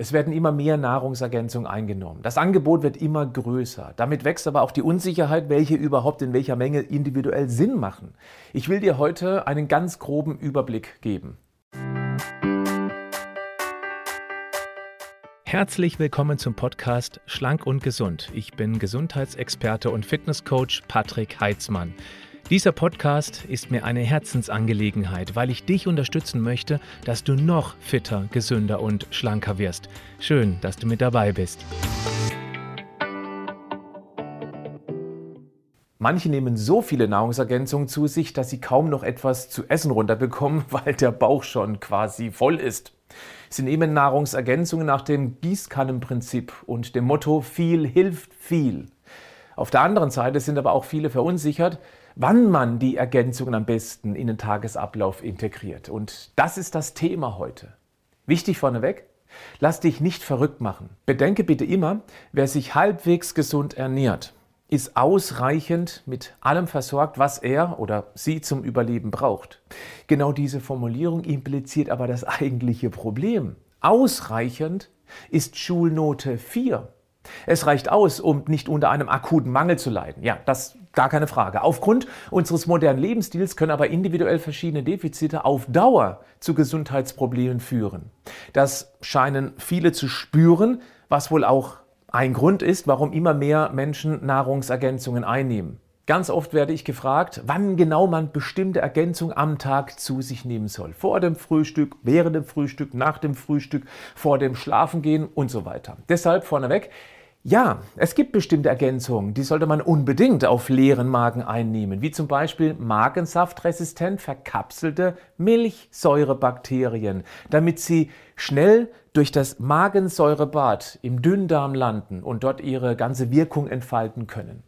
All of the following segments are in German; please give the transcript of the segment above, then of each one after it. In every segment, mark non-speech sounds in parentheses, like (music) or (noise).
Es werden immer mehr Nahrungsergänzungen eingenommen. Das Angebot wird immer größer. Damit wächst aber auch die Unsicherheit, welche überhaupt in welcher Menge individuell Sinn machen. Ich will dir heute einen ganz groben Überblick geben. Herzlich willkommen zum Podcast Schlank und Gesund. Ich bin Gesundheitsexperte und Fitnesscoach Patrick Heitzmann. Dieser Podcast ist mir eine Herzensangelegenheit, weil ich dich unterstützen möchte, dass du noch fitter, gesünder und schlanker wirst. Schön, dass du mit dabei bist. Manche nehmen so viele Nahrungsergänzungen zu sich, dass sie kaum noch etwas zu essen runterbekommen, (laughs) weil der Bauch schon quasi voll ist. Sie nehmen Nahrungsergänzungen nach dem Gießkannenprinzip und dem Motto viel hilft viel. Auf der anderen Seite sind aber auch viele verunsichert, wann man die Ergänzungen am besten in den Tagesablauf integriert. Und das ist das Thema heute. Wichtig vorneweg, lass dich nicht verrückt machen. Bedenke bitte immer, wer sich halbwegs gesund ernährt, ist ausreichend mit allem versorgt, was er oder sie zum Überleben braucht. Genau diese Formulierung impliziert aber das eigentliche Problem. Ausreichend ist Schulnote 4. Es reicht aus, um nicht unter einem akuten Mangel zu leiden. Ja, das gar keine Frage. Aufgrund unseres modernen Lebensstils können aber individuell verschiedene Defizite auf Dauer zu Gesundheitsproblemen führen. Das scheinen viele zu spüren, was wohl auch ein Grund ist, warum immer mehr Menschen Nahrungsergänzungen einnehmen. Ganz oft werde ich gefragt, wann genau man bestimmte Ergänzungen am Tag zu sich nehmen soll. Vor dem Frühstück, während dem Frühstück, nach dem Frühstück, vor dem Schlafengehen und so weiter. Deshalb vorneweg, ja, es gibt bestimmte Ergänzungen, die sollte man unbedingt auf leeren Magen einnehmen, wie zum Beispiel magensaftresistent verkapselte Milchsäurebakterien, damit sie schnell durch das Magensäurebad im Dünndarm landen und dort ihre ganze Wirkung entfalten können.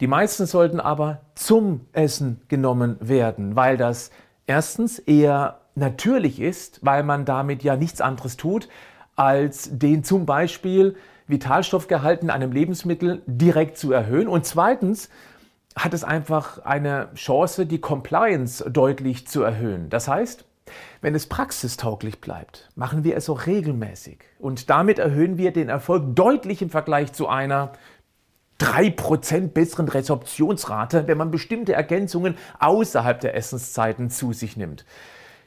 Die meisten sollten aber zum Essen genommen werden, weil das erstens eher natürlich ist, weil man damit ja nichts anderes tut, als den zum Beispiel Vitalstoffgehalt in einem Lebensmittel direkt zu erhöhen. Und zweitens hat es einfach eine Chance, die Compliance deutlich zu erhöhen. Das heißt, wenn es praxistauglich bleibt, machen wir es auch regelmäßig. Und damit erhöhen wir den Erfolg deutlich im Vergleich zu einer 3% besseren Resorptionsrate, wenn man bestimmte Ergänzungen außerhalb der Essenszeiten zu sich nimmt.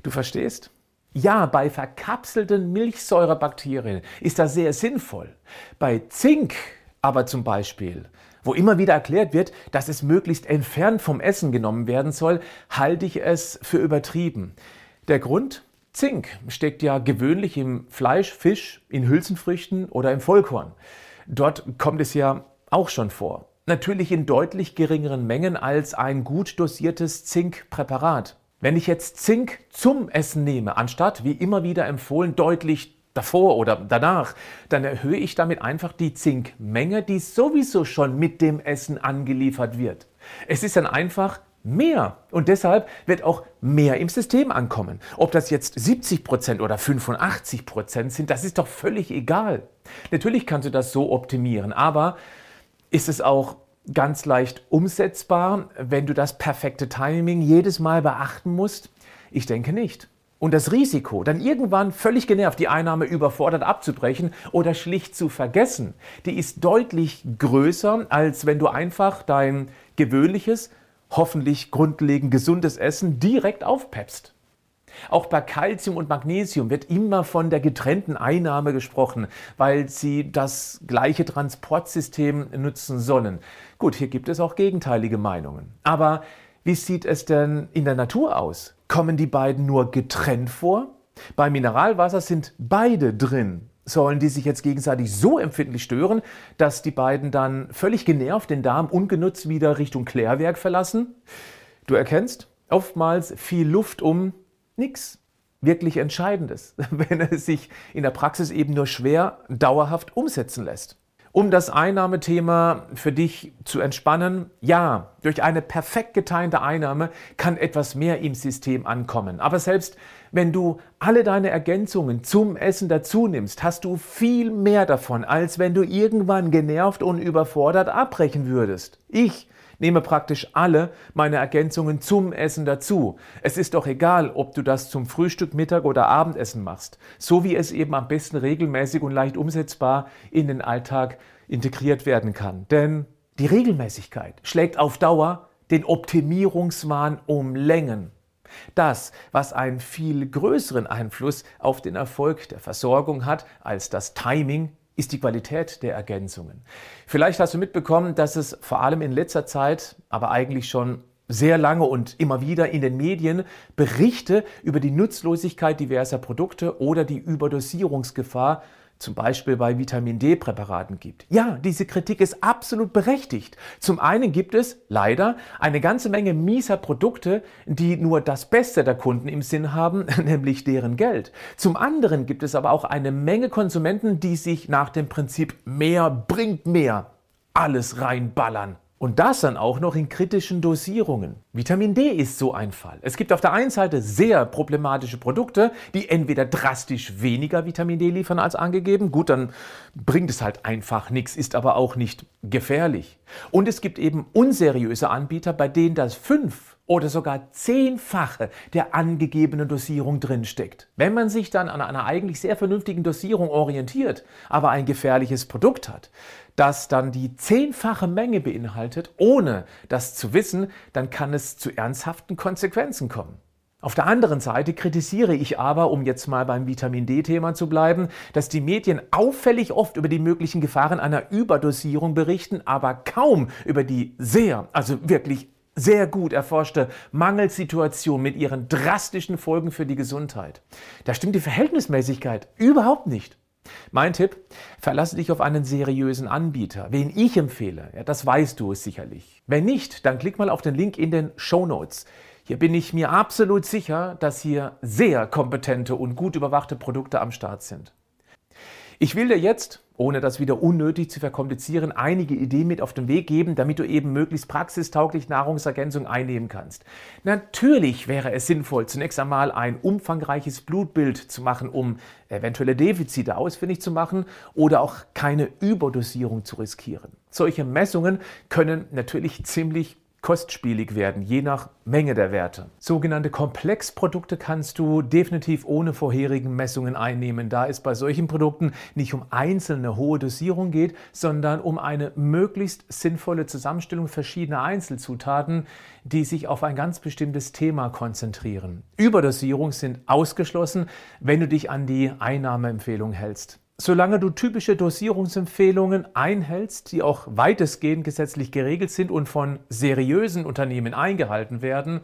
Du verstehst? Ja, bei verkapselten Milchsäurebakterien ist das sehr sinnvoll. Bei Zink aber zum Beispiel, wo immer wieder erklärt wird, dass es möglichst entfernt vom Essen genommen werden soll, halte ich es für übertrieben. Der Grund? Zink steckt ja gewöhnlich im Fleisch, Fisch, in Hülsenfrüchten oder im Vollkorn. Dort kommt es ja auch schon vor. Natürlich in deutlich geringeren Mengen als ein gut dosiertes Zinkpräparat. Wenn ich jetzt Zink zum Essen nehme, anstatt wie immer wieder empfohlen deutlich davor oder danach, dann erhöhe ich damit einfach die Zinkmenge, die sowieso schon mit dem Essen angeliefert wird. Es ist dann einfach mehr und deshalb wird auch mehr im System ankommen. Ob das jetzt 70 Prozent oder 85 Prozent sind, das ist doch völlig egal. Natürlich kannst du das so optimieren, aber ist es auch ganz leicht umsetzbar, wenn du das perfekte Timing jedes Mal beachten musst? Ich denke nicht. Und das Risiko, dann irgendwann völlig genervt die Einnahme überfordert abzubrechen oder schlicht zu vergessen, die ist deutlich größer, als wenn du einfach dein gewöhnliches, hoffentlich grundlegend gesundes Essen direkt aufpeppst. Auch bei Calcium und Magnesium wird immer von der getrennten Einnahme gesprochen, weil sie das gleiche Transportsystem nutzen sollen. Gut, hier gibt es auch gegenteilige Meinungen. Aber wie sieht es denn in der Natur aus? Kommen die beiden nur getrennt vor? Bei Mineralwasser sind beide drin. Sollen die sich jetzt gegenseitig so empfindlich stören, dass die beiden dann völlig genervt den Darm ungenutzt wieder Richtung Klärwerk verlassen? Du erkennst oftmals viel Luft um nichts wirklich Entscheidendes, (laughs) wenn es sich in der Praxis eben nur schwer dauerhaft umsetzen lässt. Um das Einnahmethema für dich zu entspannen, ja, durch eine perfekt getimte Einnahme kann etwas mehr im System ankommen. Aber selbst wenn du alle deine Ergänzungen zum Essen dazu nimmst, hast du viel mehr davon, als wenn du irgendwann genervt und überfordert abbrechen würdest. Ich nehme praktisch alle meine Ergänzungen zum Essen dazu. Es ist doch egal, ob du das zum Frühstück, Mittag oder Abendessen machst, so wie es eben am besten regelmäßig und leicht umsetzbar in den Alltag integriert werden kann. Denn die Regelmäßigkeit schlägt auf Dauer den Optimierungswahn um Längen. Das, was einen viel größeren Einfluss auf den Erfolg der Versorgung hat als das Timing, ist die Qualität der Ergänzungen. Vielleicht hast du mitbekommen, dass es vor allem in letzter Zeit, aber eigentlich schon sehr lange und immer wieder in den Medien Berichte über die Nutzlosigkeit diverser Produkte oder die Überdosierungsgefahr zum Beispiel bei Vitamin D-Präparaten gibt. Ja, diese Kritik ist absolut berechtigt. Zum einen gibt es leider eine ganze Menge mieser Produkte, die nur das Beste der Kunden im Sinn haben, (laughs) nämlich deren Geld. Zum anderen gibt es aber auch eine Menge Konsumenten, die sich nach dem Prinzip mehr bringt mehr alles reinballern. Und das dann auch noch in kritischen Dosierungen. Vitamin D ist so ein Fall. Es gibt auf der einen Seite sehr problematische Produkte, die entweder drastisch weniger Vitamin D liefern als angegeben. Gut, dann bringt es halt einfach nichts, ist aber auch nicht gefährlich. Und es gibt eben unseriöse Anbieter, bei denen das fünf oder sogar zehnfache der angegebenen Dosierung drinsteckt. Wenn man sich dann an einer eigentlich sehr vernünftigen Dosierung orientiert, aber ein gefährliches Produkt hat, das dann die zehnfache Menge beinhaltet, ohne das zu wissen, dann kann es zu ernsthaften Konsequenzen kommen. Auf der anderen Seite kritisiere ich aber, um jetzt mal beim Vitamin D-Thema zu bleiben, dass die Medien auffällig oft über die möglichen Gefahren einer Überdosierung berichten, aber kaum über die sehr, also wirklich sehr gut erforschte Mangelsituation mit ihren drastischen Folgen für die Gesundheit. Da stimmt die Verhältnismäßigkeit überhaupt nicht. Mein Tipp, verlasse dich auf einen seriösen Anbieter. Wen ich empfehle, ja, das weißt du sicherlich. Wenn nicht, dann klick mal auf den Link in den Show Notes. Hier bin ich mir absolut sicher, dass hier sehr kompetente und gut überwachte Produkte am Start sind. Ich will dir jetzt, ohne das wieder unnötig zu verkomplizieren, einige Ideen mit auf den Weg geben, damit du eben möglichst praxistauglich Nahrungsergänzung einnehmen kannst. Natürlich wäre es sinnvoll, zunächst einmal ein umfangreiches Blutbild zu machen, um eventuelle Defizite ausfindig zu machen oder auch keine Überdosierung zu riskieren. Solche Messungen können natürlich ziemlich kostspielig werden, je nach Menge der Werte. Sogenannte Komplexprodukte kannst du definitiv ohne vorherigen Messungen einnehmen, da es bei solchen Produkten nicht um einzelne hohe Dosierung geht, sondern um eine möglichst sinnvolle Zusammenstellung verschiedener Einzelzutaten, die sich auf ein ganz bestimmtes Thema konzentrieren. Überdosierung sind ausgeschlossen, wenn du dich an die Einnahmeempfehlung hältst. Solange du typische Dosierungsempfehlungen einhältst, die auch weitestgehend gesetzlich geregelt sind und von seriösen Unternehmen eingehalten werden,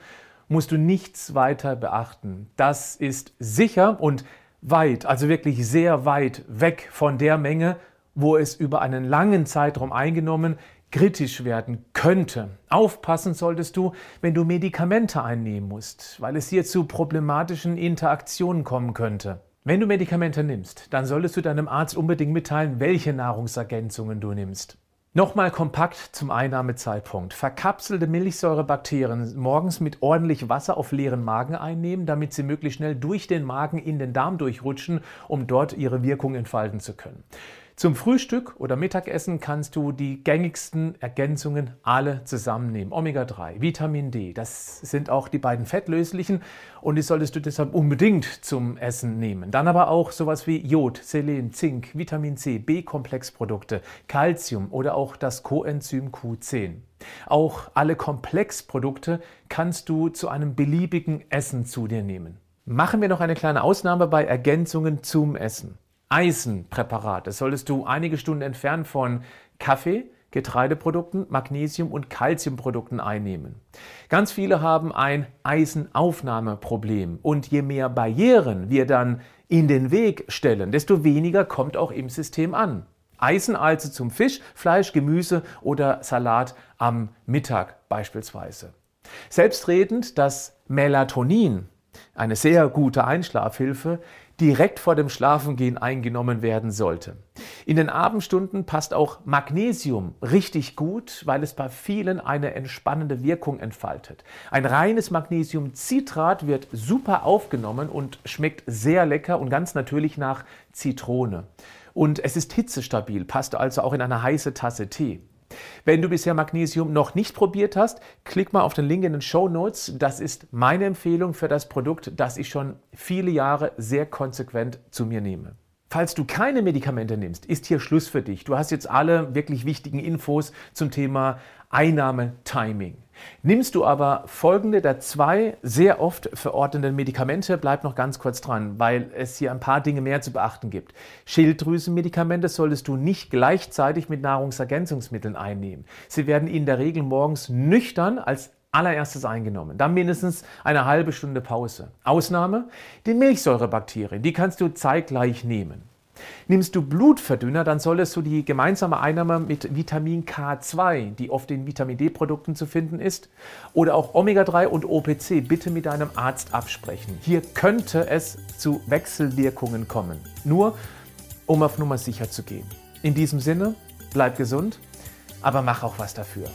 musst du nichts weiter beachten. Das ist sicher und weit, also wirklich sehr weit weg von der Menge, wo es über einen langen Zeitraum eingenommen kritisch werden könnte. Aufpassen solltest du, wenn du Medikamente einnehmen musst, weil es hier zu problematischen Interaktionen kommen könnte. Wenn du Medikamente nimmst, dann solltest du deinem Arzt unbedingt mitteilen, welche Nahrungsergänzungen du nimmst. Nochmal kompakt zum Einnahmezeitpunkt. Verkapselte Milchsäurebakterien morgens mit ordentlich Wasser auf leeren Magen einnehmen, damit sie möglichst schnell durch den Magen in den Darm durchrutschen, um dort ihre Wirkung entfalten zu können. Zum Frühstück oder Mittagessen kannst du die gängigsten Ergänzungen alle zusammennehmen. Omega-3, Vitamin D, das sind auch die beiden fettlöslichen und die solltest du deshalb unbedingt zum Essen nehmen. Dann aber auch sowas wie Jod, Selen, Zink, Vitamin C, B-Komplexprodukte, Calcium oder auch das Coenzym Q10. Auch alle Komplexprodukte kannst du zu einem beliebigen Essen zu dir nehmen. Machen wir noch eine kleine Ausnahme bei Ergänzungen zum Essen. Eisenpräparate solltest du einige Stunden entfernt von Kaffee, Getreideprodukten, Magnesium- und Calciumprodukten einnehmen. Ganz viele haben ein Eisenaufnahmeproblem und je mehr Barrieren wir dann in den Weg stellen, desto weniger kommt auch im System an. Eisen also zum Fisch, Fleisch, Gemüse oder Salat am Mittag beispielsweise. Selbstredend das Melatonin, eine sehr gute Einschlafhilfe, direkt vor dem Schlafengehen eingenommen werden sollte. In den Abendstunden passt auch Magnesium richtig gut, weil es bei vielen eine entspannende Wirkung entfaltet. Ein reines Magnesiumcitrat wird super aufgenommen und schmeckt sehr lecker und ganz natürlich nach Zitrone. Und es ist hitzestabil, passt also auch in eine heiße Tasse Tee. Wenn du bisher Magnesium noch nicht probiert hast, klick mal auf den Link in den Show Notes. Das ist meine Empfehlung für das Produkt, das ich schon viele Jahre sehr konsequent zu mir nehme. Falls du keine Medikamente nimmst, ist hier Schluss für dich. Du hast jetzt alle wirklich wichtigen Infos zum Thema Einnahmetiming. Nimmst du aber folgende der zwei sehr oft verordneten Medikamente, bleib noch ganz kurz dran, weil es hier ein paar Dinge mehr zu beachten gibt. Schilddrüsenmedikamente solltest du nicht gleichzeitig mit Nahrungsergänzungsmitteln einnehmen. Sie werden in der Regel morgens nüchtern als allererstes eingenommen. Dann mindestens eine halbe Stunde Pause. Ausnahme, die Milchsäurebakterien, die kannst du zeitgleich nehmen. Nimmst du Blutverdünner, dann solltest du die gemeinsame Einnahme mit Vitamin K2, die oft in Vitamin D-Produkten zu finden ist, oder auch Omega-3 und OPC bitte mit deinem Arzt absprechen. Hier könnte es zu Wechselwirkungen kommen. Nur um auf Nummer sicher zu gehen. In diesem Sinne, bleib gesund, aber mach auch was dafür.